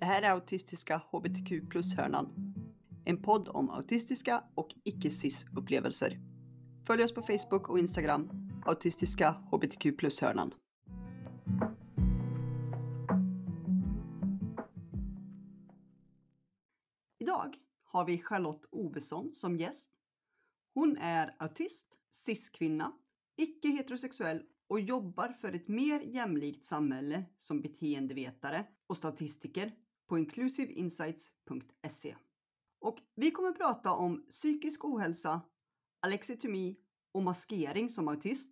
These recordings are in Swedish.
Det här är Autistiska HBTQ plus-hörnan. En podd om autistiska och icke-cis-upplevelser. Följ oss på Facebook och Instagram, Autistiska HBTQ plus-hörnan. Idag har vi Charlotte Ovesson som gäst. Hon är autist, cis-kvinna, icke-heterosexuell och jobbar för ett mer jämlikt samhälle som beteendevetare och statistiker på inclusiveinsights.se. Och vi kommer prata om psykisk ohälsa, alexitomi och maskering som autist.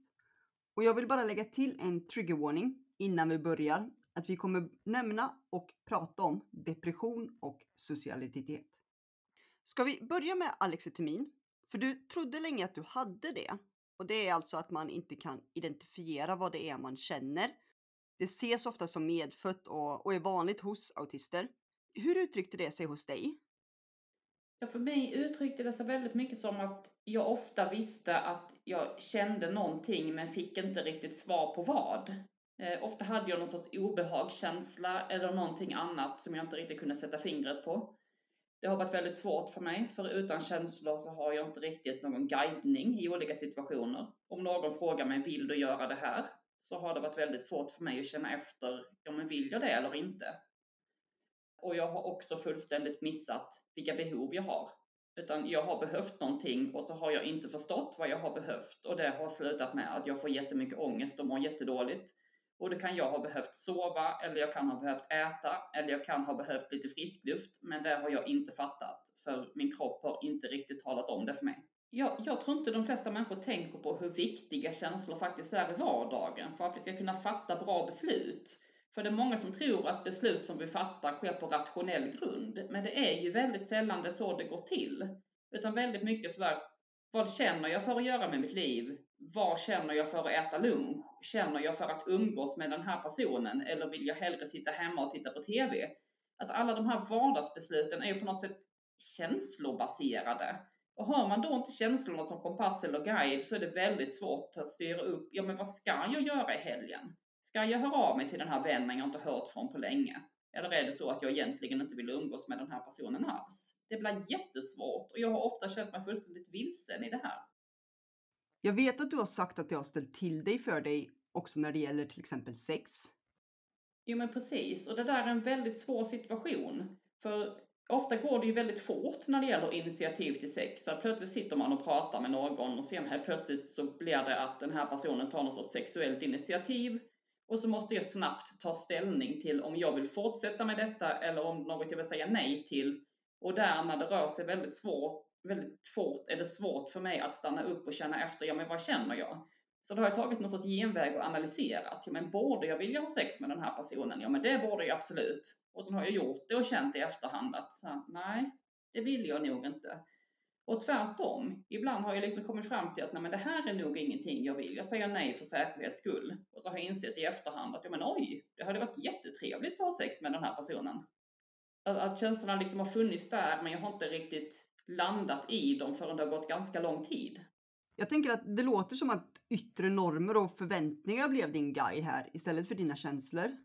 Och jag vill bara lägga till en trigger warning innan vi börjar att vi kommer nämna och prata om depression och socialitet. Ska vi börja med alexitomin? För du trodde länge att du hade det. Och det är alltså att man inte kan identifiera vad det är man känner. Det ses ofta som medfött och, och är vanligt hos autister. Hur uttryckte det sig hos dig? Ja, för mig uttryckte det sig väldigt mycket som att jag ofta visste att jag kände någonting men fick inte riktigt svar på vad. Eh, ofta hade jag någon sorts obehagskänsla eller någonting annat som jag inte riktigt kunde sätta fingret på. Det har varit väldigt svårt för mig, för utan känslor så har jag inte riktigt någon guidning i olika situationer. Om någon frågar mig, vill du göra det här? Så har det varit väldigt svårt för mig att känna efter, ja men vill jag det eller inte? Och jag har också fullständigt missat vilka behov jag har. Utan jag har behövt någonting och så har jag inte förstått vad jag har behövt och det har slutat med att jag får jättemycket ångest och mår jättedåligt. Och det kan jag ha behövt sova eller jag kan ha behövt äta eller jag kan ha behövt lite frisk luft. Men det har jag inte fattat för min kropp har inte riktigt talat om det för mig. Jag, jag tror inte de flesta människor tänker på hur viktiga känslor faktiskt är i vardagen för att vi ska kunna fatta bra beslut. För det är många som tror att beslut som vi fattar sker på rationell grund. Men det är ju väldigt sällan det så det går till. Utan väldigt mycket sådär, vad känner jag för att göra med mitt liv? Vad känner jag för att äta lunch? Känner jag för att umgås med den här personen? Eller vill jag hellre sitta hemma och titta på TV? Alltså alla de här vardagsbesluten är ju på något sätt känslobaserade. Och har man då inte känslorna som kompass eller guide så är det väldigt svårt att styra upp, ja men vad ska jag göra i helgen? Ska jag höra av mig till den här vännen jag inte hört från på länge? Eller är det så att jag egentligen inte vill umgås med den här personen alls? Det blir jättesvårt och jag har ofta känt mig fullständigt vilsen i det här. Jag vet att du har sagt att det har ställt till dig för dig också när det gäller till exempel sex. Jo men precis, och det där är en väldigt svår situation. För ofta går det ju väldigt fort när det gäller initiativ till sex. Så plötsligt sitter man och pratar med någon och sen helt plötsligt så blir det att den här personen tar något sorts sexuellt initiativ. Och så måste jag snabbt ta ställning till om jag vill fortsätta med detta eller om något jag vill säga nej till. Och där när det rör sig väldigt svårt, väldigt fort är det svårt för mig att stanna upp och känna efter, ja men vad känner jag? Så då har jag tagit någon sorts genväg och analyserat. Ja, men borde jag vilja ha sex med den här personen? Ja, men det borde jag absolut. Och sen har jag gjort det och känt i efterhand att så, nej, det vill jag nog inte. Och tvärtom, ibland har jag liksom kommit fram till att nej, men det här är nog ingenting jag vill. Jag säger nej för säkerhets skull. Och så har jag insett i efterhand att ja, men oj, det hade varit jättetrevligt att ha sex med den här personen. Att, att känslorna liksom har funnits där, men jag har inte riktigt landat i dem förrän det har gått ganska lång tid. Jag tänker att det låter som att yttre normer och förväntningar blev din guide här istället för dina känslor.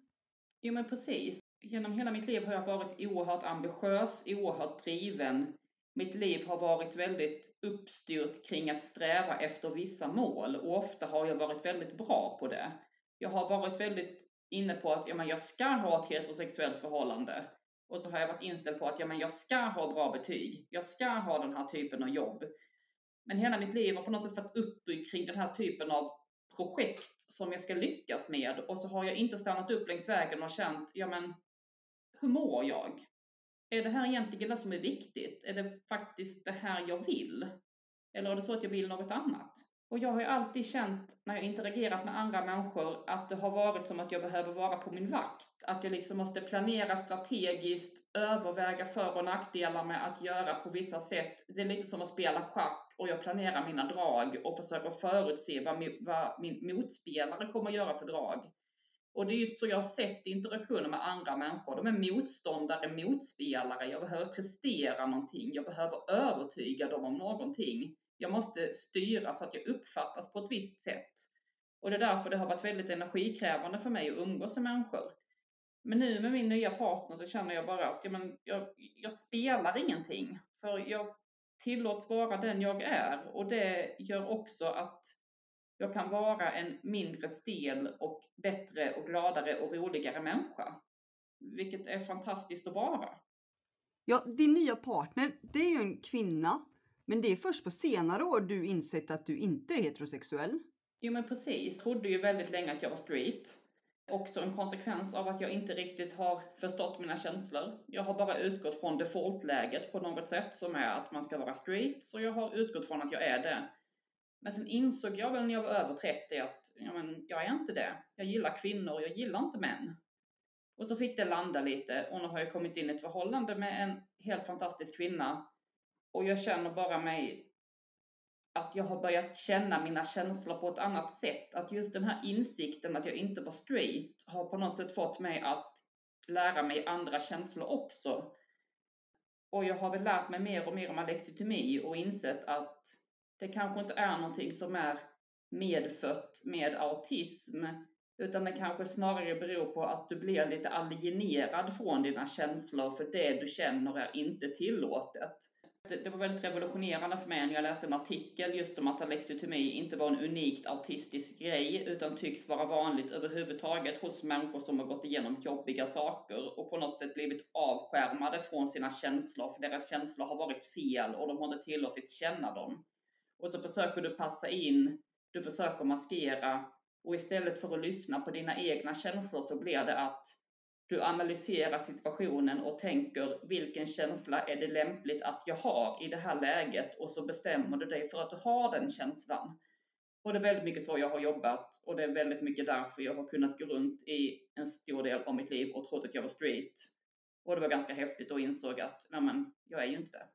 Jo men precis. Genom hela mitt liv har jag varit oerhört ambitiös, oerhört driven. Mitt liv har varit väldigt uppstyrt kring att sträva efter vissa mål och ofta har jag varit väldigt bra på det. Jag har varit väldigt inne på att ja, men jag ska ha ett heterosexuellt förhållande. Och så har jag varit inställd på att ja, men jag ska ha bra betyg. Jag ska ha den här typen av jobb. Men hela mitt liv har på något sätt varit uppbyggt kring den här typen av projekt som jag ska lyckas med och så har jag inte stannat upp längs vägen och känt, ja men hur mår jag? Är det här egentligen det som är viktigt? Är det faktiskt det här jag vill? Eller är det så att jag vill något annat? Och jag har ju alltid känt när jag interagerat med andra människor att det har varit som att jag behöver vara på min vakt. Att jag liksom måste planera strategiskt, överväga för och nackdelar med att göra på vissa sätt. Det är lite som att spela schack och jag planerar mina drag och försöker förutse vad, vad min motspelare kommer att göra för drag. Och det är ju så jag har sett interaktioner med andra människor. De är motståndare, motspelare. Jag behöver prestera någonting. Jag behöver övertyga dem om någonting. Jag måste styra så att jag uppfattas på ett visst sätt. Och det är därför det har varit väldigt energikrävande för mig att umgås med människor. Men nu med min nya partner så känner jag bara att ja, men jag, jag spelar ingenting. För jag tillåts vara den jag är och det gör också att jag kan vara en mindre stel och bättre och gladare och roligare människa. Vilket är fantastiskt att vara. Ja, din nya partner, det är ju en kvinna. Men det är först på senare år du insett att du inte är heterosexuell. Jo men precis. Jag trodde ju väldigt länge att jag var straight. Också en konsekvens av att jag inte riktigt har förstått mina känslor. Jag har bara utgått från defaultläget på något sätt som är att man ska vara straight. Så jag har utgått från att jag är det. Men sen insåg jag väl när jag var över 30 att ja, men, jag är inte det. Jag gillar kvinnor, jag gillar inte män. Och så fick det landa lite och nu har jag kommit in i ett förhållande med en helt fantastisk kvinna. Och jag känner bara mig att jag har börjat känna mina känslor på ett annat sätt. Att just den här insikten att jag inte var straight har på något sätt fått mig att lära mig andra känslor också. Och jag har väl lärt mig mer och mer om alexitomi och insett att det kanske inte är någonting som är medfött med autism, utan det kanske snarare beror på att du blir lite alienerad från dina känslor, för det du känner är inte tillåtet. Det var väldigt revolutionerande för mig när jag läste en artikel just om att alexitomi inte var en unikt autistisk grej utan tycks vara vanligt överhuvudtaget hos människor som har gått igenom jobbiga saker och på något sätt blivit avskärmade från sina känslor för deras känslor har varit fel och de har inte tillåtits känna dem. Och så försöker du passa in, du försöker maskera och istället för att lyssna på dina egna känslor så blir det att du analyserar situationen och tänker vilken känsla är det lämpligt att jag har i det här läget och så bestämmer du dig för att du har den känslan. Och det är väldigt mycket så jag har jobbat och det är väldigt mycket därför jag har kunnat gå runt i en stor del av mitt liv och trott att jag var straight. Och det var ganska häftigt och insåg att, nej men, jag är ju inte det.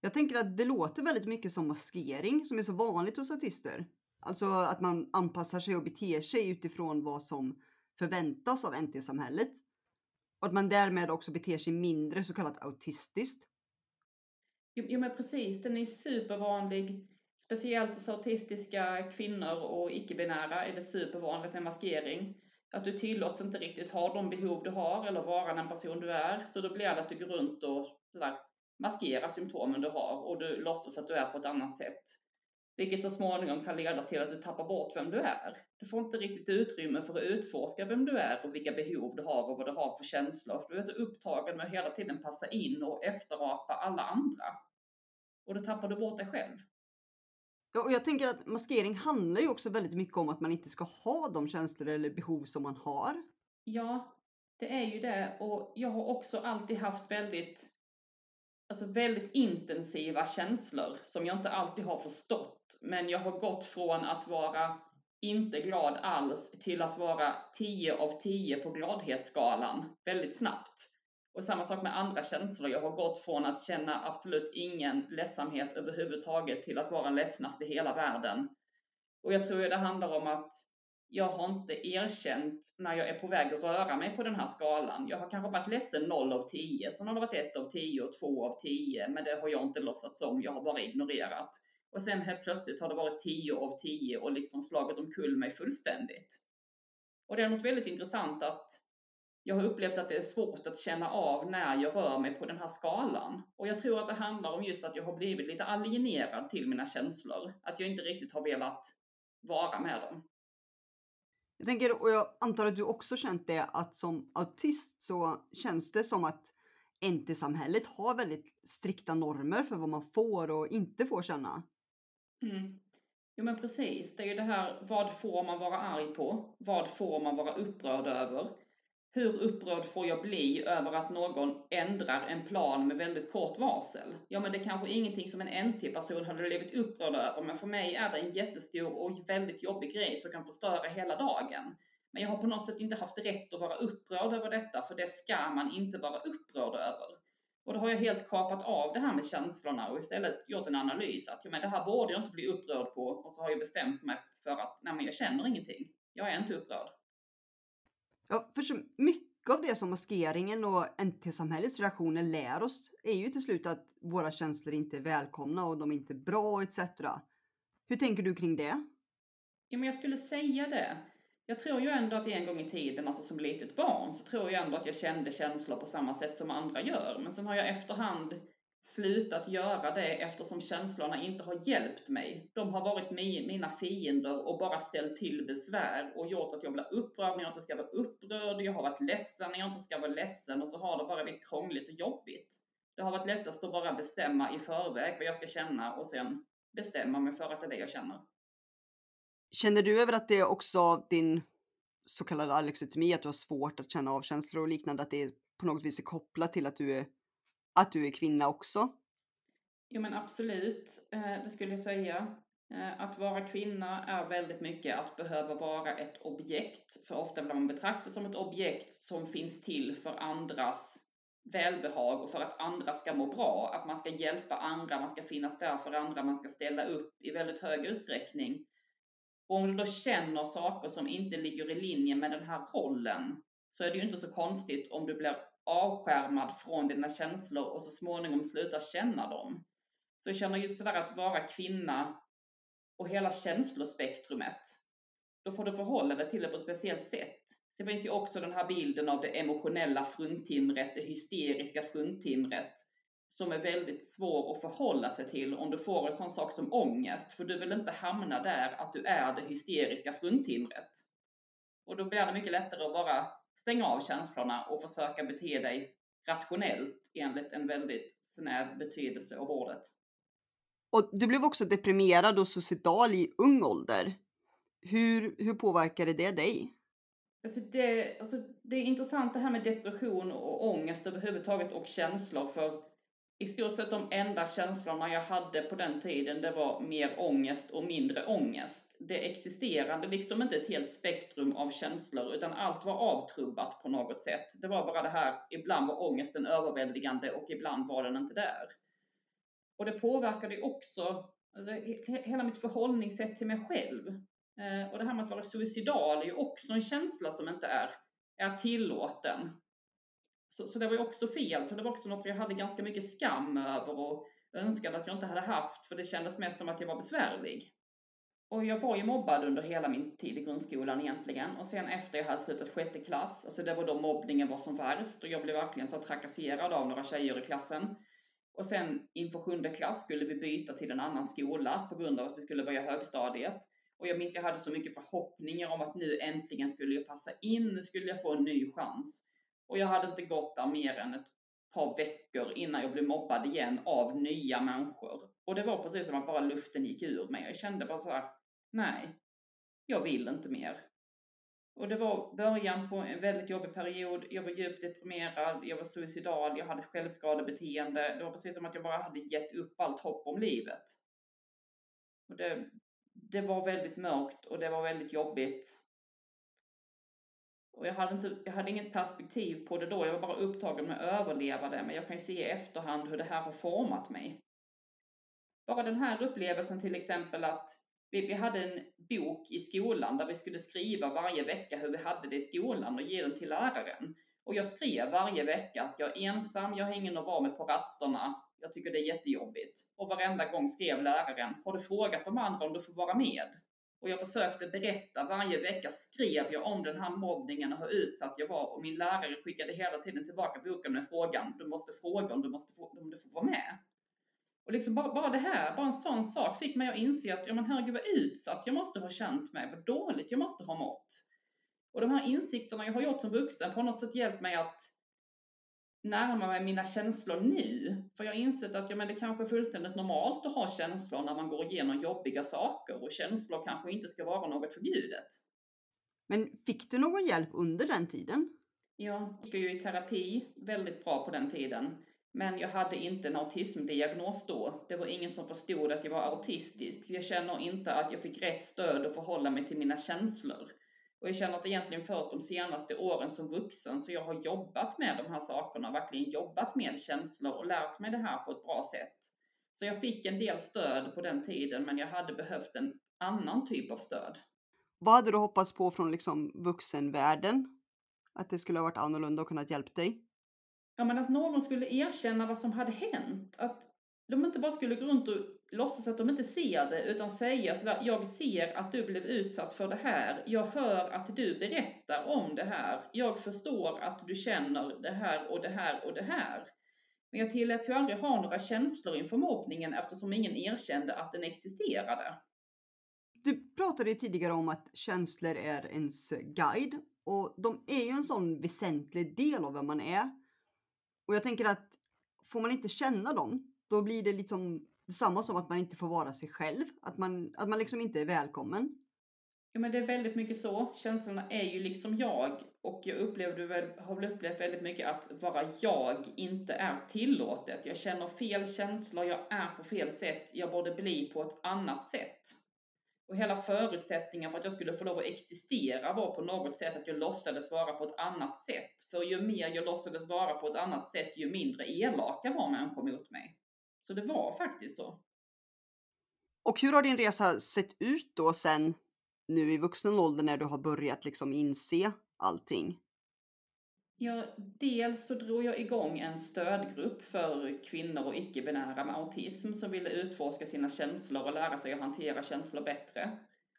Jag tänker att det låter väldigt mycket som maskering som är så vanligt hos autister. Alltså att man anpassar sig och beter sig utifrån vad som förväntas av NT-samhället. Och att man därmed också beter sig mindre så kallat autistiskt. Jo, men precis, den är supervanlig. Speciellt hos autistiska kvinnor och icke-binära är det supervanligt med maskering. Att du tillåts inte riktigt ha de behov du har eller vara den person du är. Så då blir det att du går runt och maskerar symptomen du har och du låtsas att du är på ett annat sätt. Vilket så småningom kan leda till att du tappar bort vem du är. Du får inte riktigt utrymme för att utforska vem du är och vilka behov du har och vad du har för känslor. För du är så upptagen med att hela tiden passa in och efterapa alla andra. Och då tappar du bort dig själv. Ja, och jag tänker att maskering handlar ju också väldigt mycket om att man inte ska ha de känslor eller behov som man har. Ja, det är ju det. Och jag har också alltid haft väldigt, alltså väldigt intensiva känslor som jag inte alltid har förstått men jag har gått från att vara inte glad alls till att vara 10 av 10 på gladhetsskalan väldigt snabbt. Och samma sak med andra känslor. Jag har gått från att känna absolut ingen ledsamhet överhuvudtaget till att vara ledsnast i hela världen. Och jag tror det handlar om att jag har inte erkänt när jag är på väg att röra mig på den här skalan. Jag har kanske varit ledsen 0 av 10, sen har det varit 1 av 10 och 2 av 10, men det har jag inte låtsats om, jag har bara ignorerat. Och sen helt plötsligt har det varit 10 av 10 och liksom slagit omkull mig fullständigt. Och det är något väldigt intressant att jag har upplevt att det är svårt att känna av när jag rör mig på den här skalan. Och jag tror att det handlar om just att jag har blivit lite alienerad till mina känslor. Att jag inte riktigt har velat vara med dem. Jag tänker, och jag antar att du också känt det, att som autist så känns det som att NT-samhället har väldigt strikta normer för vad man får och inte får känna. Mm. Jo men precis, det är ju det här, vad får man vara arg på? Vad får man vara upprörd över? Hur upprörd får jag bli över att någon ändrar en plan med väldigt kort varsel? Ja, men det är kanske ingenting som en NT-person hade blivit upprörd över, men för mig är det en jättestor och väldigt jobbig grej som kan förstöra hela dagen. Men jag har på något sätt inte haft rätt att vara upprörd över detta, för det ska man inte vara upprörd över. Och då har jag helt kapat av det här med känslorna och istället gjort en analys att ja, men det här borde jag inte bli upprörd på och så har jag bestämt mig för att nej, men jag känner ingenting. Jag är inte upprörd. Ja, för så mycket av det som maskeringen och NT-samhällets reaktioner lär oss är ju till slut att våra känslor inte är välkomna och de är inte bra etc. Hur tänker du kring det? Ja, men jag skulle säga det. jag tror ju ändå att en gång i tiden, alltså som litet barn, så tror jag ändå att jag kände känslor på samma sätt som andra gör. Men sen har jag efterhand slutat göra det eftersom känslorna inte har hjälpt mig. De har varit mina fiender och bara ställt till besvär och gjort att jag blir upprörd när jag inte ska vara upprörd. Jag har varit ledsen när jag inte ska vara ledsen och så har det bara blivit krångligt och jobbigt. Det har varit lättast att bara bestämma i förväg vad jag ska känna och sen bestämma mig för att det är det jag känner. Känner du över att det är också din så kallade alexitomi, att du har svårt att känna av känslor och liknande, att det på något vis är kopplat till att du är, att du är kvinna också? Jo men absolut, eh, det skulle jag säga. Eh, att vara kvinna är väldigt mycket att behöva vara ett objekt, för ofta blir man betraktad som ett objekt som finns till för andras välbehag och för att andra ska må bra, att man ska hjälpa andra, man ska finnas där för andra, man ska ställa upp i väldigt hög utsträckning. Och om du då känner saker som inte ligger i linje med den här rollen så är det ju inte så konstigt om du blir avskärmad från dina känslor och så småningom slutar känna dem. Så jag känner just sådär att vara kvinna och hela känslospektrumet, då får du förhålla dig till det på ett speciellt sätt. Sen finns ju också den här bilden av det emotionella fruntimret, det hysteriska fruntimret som är väldigt svår att förhålla sig till om du får en sån sak som ångest. För du vill inte hamna där att du är det hysteriska fruntimret. Och då blir det mycket lättare att bara stänga av känslorna och försöka bete dig rationellt enligt en väldigt snäv betydelse av ordet. Och du blev också deprimerad och suicidal i ung ålder. Hur, hur påverkade det dig? Alltså det, alltså det är intressant det här med depression och ångest överhuvudtaget och känslor för i stort sett de enda känslorna jag hade på den tiden det var mer ångest och mindre ångest. Det existerade liksom inte ett helt spektrum av känslor utan allt var avtrubbat på något sätt. Det var bara det här, ibland var ångesten överväldigande och ibland var den inte där. Och det påverkade också alltså, hela mitt förhållningssätt till mig själv. Eh, och det här med att vara suicidal är ju också en känsla som inte är, är tillåten. Så, så det var ju också fel. Så det var också något jag hade ganska mycket skam över och önskade att jag inte hade haft, för det kändes mest som att jag var besvärlig. Och jag var ju mobbad under hela min tid i grundskolan egentligen. Och sen efter jag hade slutat sjätte klass, alltså det var då mobbningen var som värst och jag blev verkligen så trakasserad av några tjejer i klassen. Och sen inför sjunde klass skulle vi byta till en annan skola på grund av att vi skulle börja högstadiet. Och jag minns jag hade så mycket förhoppningar om att nu äntligen skulle jag passa in, nu skulle jag få en ny chans. Och jag hade inte gått där mer än ett par veckor innan jag blev mobbad igen av nya människor. Och det var precis som att bara luften gick ur mig. Jag kände bara så här, nej, jag vill inte mer. Och det var början på en väldigt jobbig period. Jag var djupt deprimerad, jag var suicidal, jag hade självskadebeteende. Det var precis som att jag bara hade gett upp allt hopp om livet. Och det, det var väldigt mörkt och det var väldigt jobbigt. Och jag hade, inte, jag hade inget perspektiv på det då, jag var bara upptagen med att överleva det, men jag kan ju se i efterhand hur det här har format mig. Bara den här upplevelsen till exempel att vi, vi hade en bok i skolan där vi skulle skriva varje vecka hur vi hade det i skolan och ge den till läraren. Och jag skrev varje vecka att jag är ensam, jag har ingen att vara med på rasterna, jag tycker det är jättejobbigt. Och varenda gång skrev läraren, har du frågat de andra om du får vara med? Och jag försökte berätta, varje vecka skrev jag om den här mobbningen och hur utsatt jag var. Och min lärare skickade hela tiden tillbaka boken med frågan, du måste fråga om du, måste få, om du får vara med. Och liksom bara, bara det här, bara en sån sak fick mig att inse att, ja men herregud vad utsatt jag måste ha känt mig, vad dåligt jag måste ha mått. Och de här insikterna jag har gjort som vuxen på något sätt hjälpt mig att närma mig mina känslor nu. För jag har insett att ja, men det kanske är fullständigt normalt att ha känslor när man går igenom jobbiga saker och känslor kanske inte ska vara något förbjudet. Men fick du någon hjälp under den tiden? Ja, jag gick ju i terapi väldigt bra på den tiden. Men jag hade inte en autismdiagnos då. Det var ingen som förstod att jag var autistisk. Så jag känner inte att jag fick rätt stöd att förhålla mig till mina känslor. Och jag känner att egentligen först de senaste åren som vuxen så jag har jobbat med de här sakerna, verkligen jobbat med känslor och lärt mig det här på ett bra sätt. Så jag fick en del stöd på den tiden men jag hade behövt en annan typ av stöd. Vad hade du hoppats på från liksom vuxenvärlden? Att det skulle ha varit annorlunda och kunnat hjälpa dig? Ja, men att någon skulle erkänna vad som hade hänt. Att de inte bara skulle gå runt och låtsas att de inte ser det utan säga sådär, jag ser att du blev utsatt för det här. Jag hör att du berättar om det här. Jag förstår att du känner det här och det här och det här. Men jag tilläts ju aldrig ha några känslor inför mobbningen eftersom ingen erkände att den existerade. Du pratade ju tidigare om att känslor är ens guide och de är ju en sån väsentlig del av vem man är. Och jag tänker att får man inte känna dem, då blir det liksom detsamma som att man inte får vara sig själv. Att man, att man liksom inte är välkommen. Ja, men det är väldigt mycket så. Känslorna är ju liksom jag och jag upplevde väl, har väl upplevt väldigt mycket att vara jag inte är tillåtet. Jag känner fel känslor, jag är på fel sätt, jag borde bli på ett annat sätt. Och hela förutsättningen för att jag skulle få lov att existera var på något sätt att jag låtsades vara på ett annat sätt. För ju mer jag låtsades vara på ett annat sätt, ju mindre elaka var människor mot mig. Så det var faktiskt så. Och hur har din resa sett ut då sen nu i vuxen ålder när du har börjat liksom inse allting? Ja, dels så drog jag igång en stödgrupp för kvinnor och icke-binära med autism som ville utforska sina känslor och lära sig att hantera känslor bättre.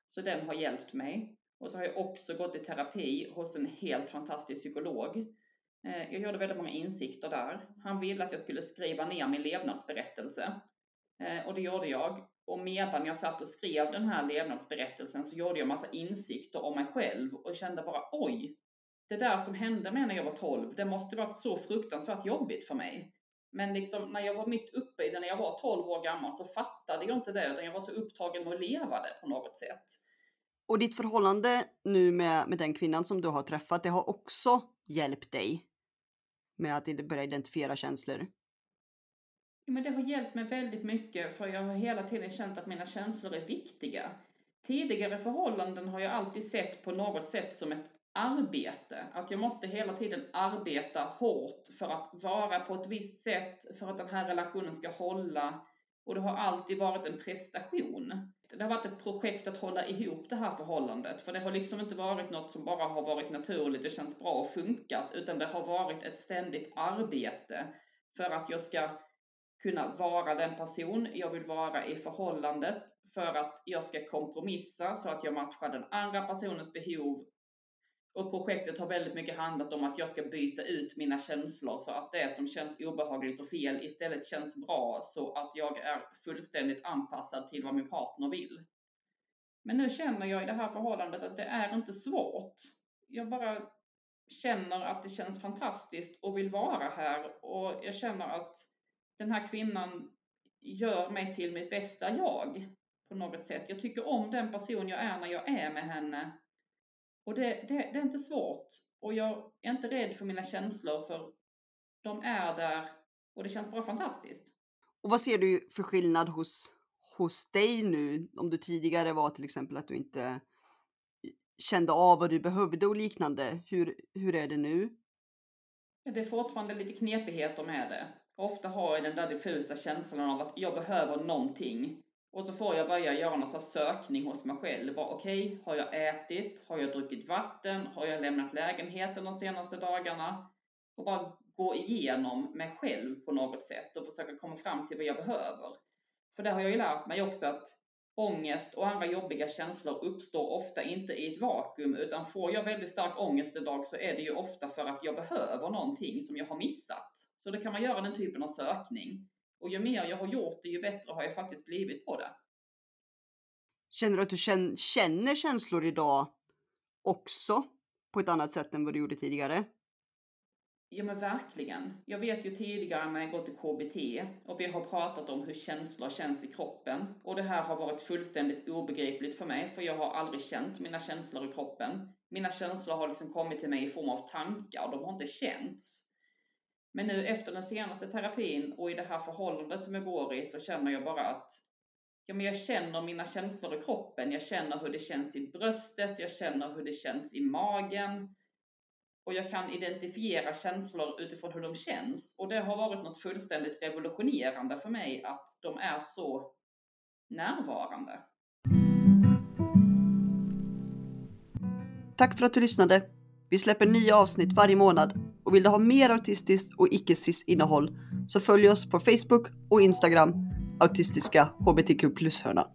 Så den har hjälpt mig. Och så har jag också gått i terapi hos en helt fantastisk psykolog. Eh, jag gjorde väldigt många insikter där. Han ville att jag skulle skriva ner min levnadsberättelse. Eh, och det gjorde jag. Och medan jag satt och skrev den här levnadsberättelsen så gjorde jag massa insikter om mig själv och kände bara oj, det där som hände mig när jag var 12, det måste varit så fruktansvärt jobbigt för mig. Men liksom, när jag var mitt uppe i det, när jag var 12 år gammal, så fattade jag inte det, utan jag var så upptagen med att leva det på något sätt. Och ditt förhållande nu med, med den kvinnan som du har träffat, det har också hjälpt dig med att börja identifiera känslor? Men det har hjälpt mig väldigt mycket, för jag har hela tiden känt att mina känslor är viktiga. Tidigare förhållanden har jag alltid sett på något sätt som ett arbete. Att jag måste hela tiden arbeta hårt för att vara på ett visst sätt, för att den här relationen ska hålla. Och det har alltid varit en prestation. Det har varit ett projekt att hålla ihop det här förhållandet. För det har liksom inte varit något som bara har varit naturligt och känns bra och funkat. Utan det har varit ett ständigt arbete för att jag ska kunna vara den person jag vill vara i förhållandet. För att jag ska kompromissa så att jag matchar den andra personens behov och projektet har väldigt mycket handlat om att jag ska byta ut mina känslor så att det som känns obehagligt och fel istället känns bra så att jag är fullständigt anpassad till vad min partner vill. Men nu känner jag i det här förhållandet att det är inte svårt. Jag bara känner att det känns fantastiskt och vill vara här och jag känner att den här kvinnan gör mig till mitt bästa jag på något sätt. Jag tycker om den person jag är när jag är med henne och det, det, det är inte svårt. Och jag är inte rädd för mina känslor för de är där och det känns bara fantastiskt. Och vad ser du för skillnad hos, hos dig nu? Om du tidigare var till exempel att du inte kände av vad du behövde och liknande. Hur, hur är det nu? Det är fortfarande lite knepigheter med det. Ofta har jag den där diffusa känslan av att jag behöver någonting. Och så får jag börja göra någon sorts sökning hos mig själv. Okej, okay, har jag ätit? Har jag druckit vatten? Har jag lämnat lägenheten de senaste dagarna? Och bara gå igenom mig själv på något sätt och försöka komma fram till vad jag behöver. För det har jag ju lärt mig också att ångest och andra jobbiga känslor uppstår ofta inte i ett vakuum utan får jag väldigt stark ångest idag så är det ju ofta för att jag behöver någonting som jag har missat. Så då kan man göra den typen av sökning. Och ju mer jag har gjort det, ju bättre har jag faktiskt blivit på det. Känner du att du känner känslor idag också på ett annat sätt än vad du gjorde tidigare? Ja men verkligen. Jag vet ju tidigare när jag gått till KBT och vi har pratat om hur känslor känns i kroppen. Och det här har varit fullständigt obegripligt för mig för jag har aldrig känt mina känslor i kroppen. Mina känslor har liksom kommit till mig i form av tankar, de har inte känts. Men nu efter den senaste terapin och i det här förhållandet som jag går i så känner jag bara att ja, men jag känner mina känslor i kroppen. Jag känner hur det känns i bröstet, jag känner hur det känns i magen. Och jag kan identifiera känslor utifrån hur de känns. Och det har varit något fullständigt revolutionerande för mig att de är så närvarande. Tack för att du lyssnade. Vi släpper nya avsnitt varje månad och vill du ha mer autistiskt och icke-cis innehåll så följ oss på Facebook och Instagram autistiska hbtq plus-hörna.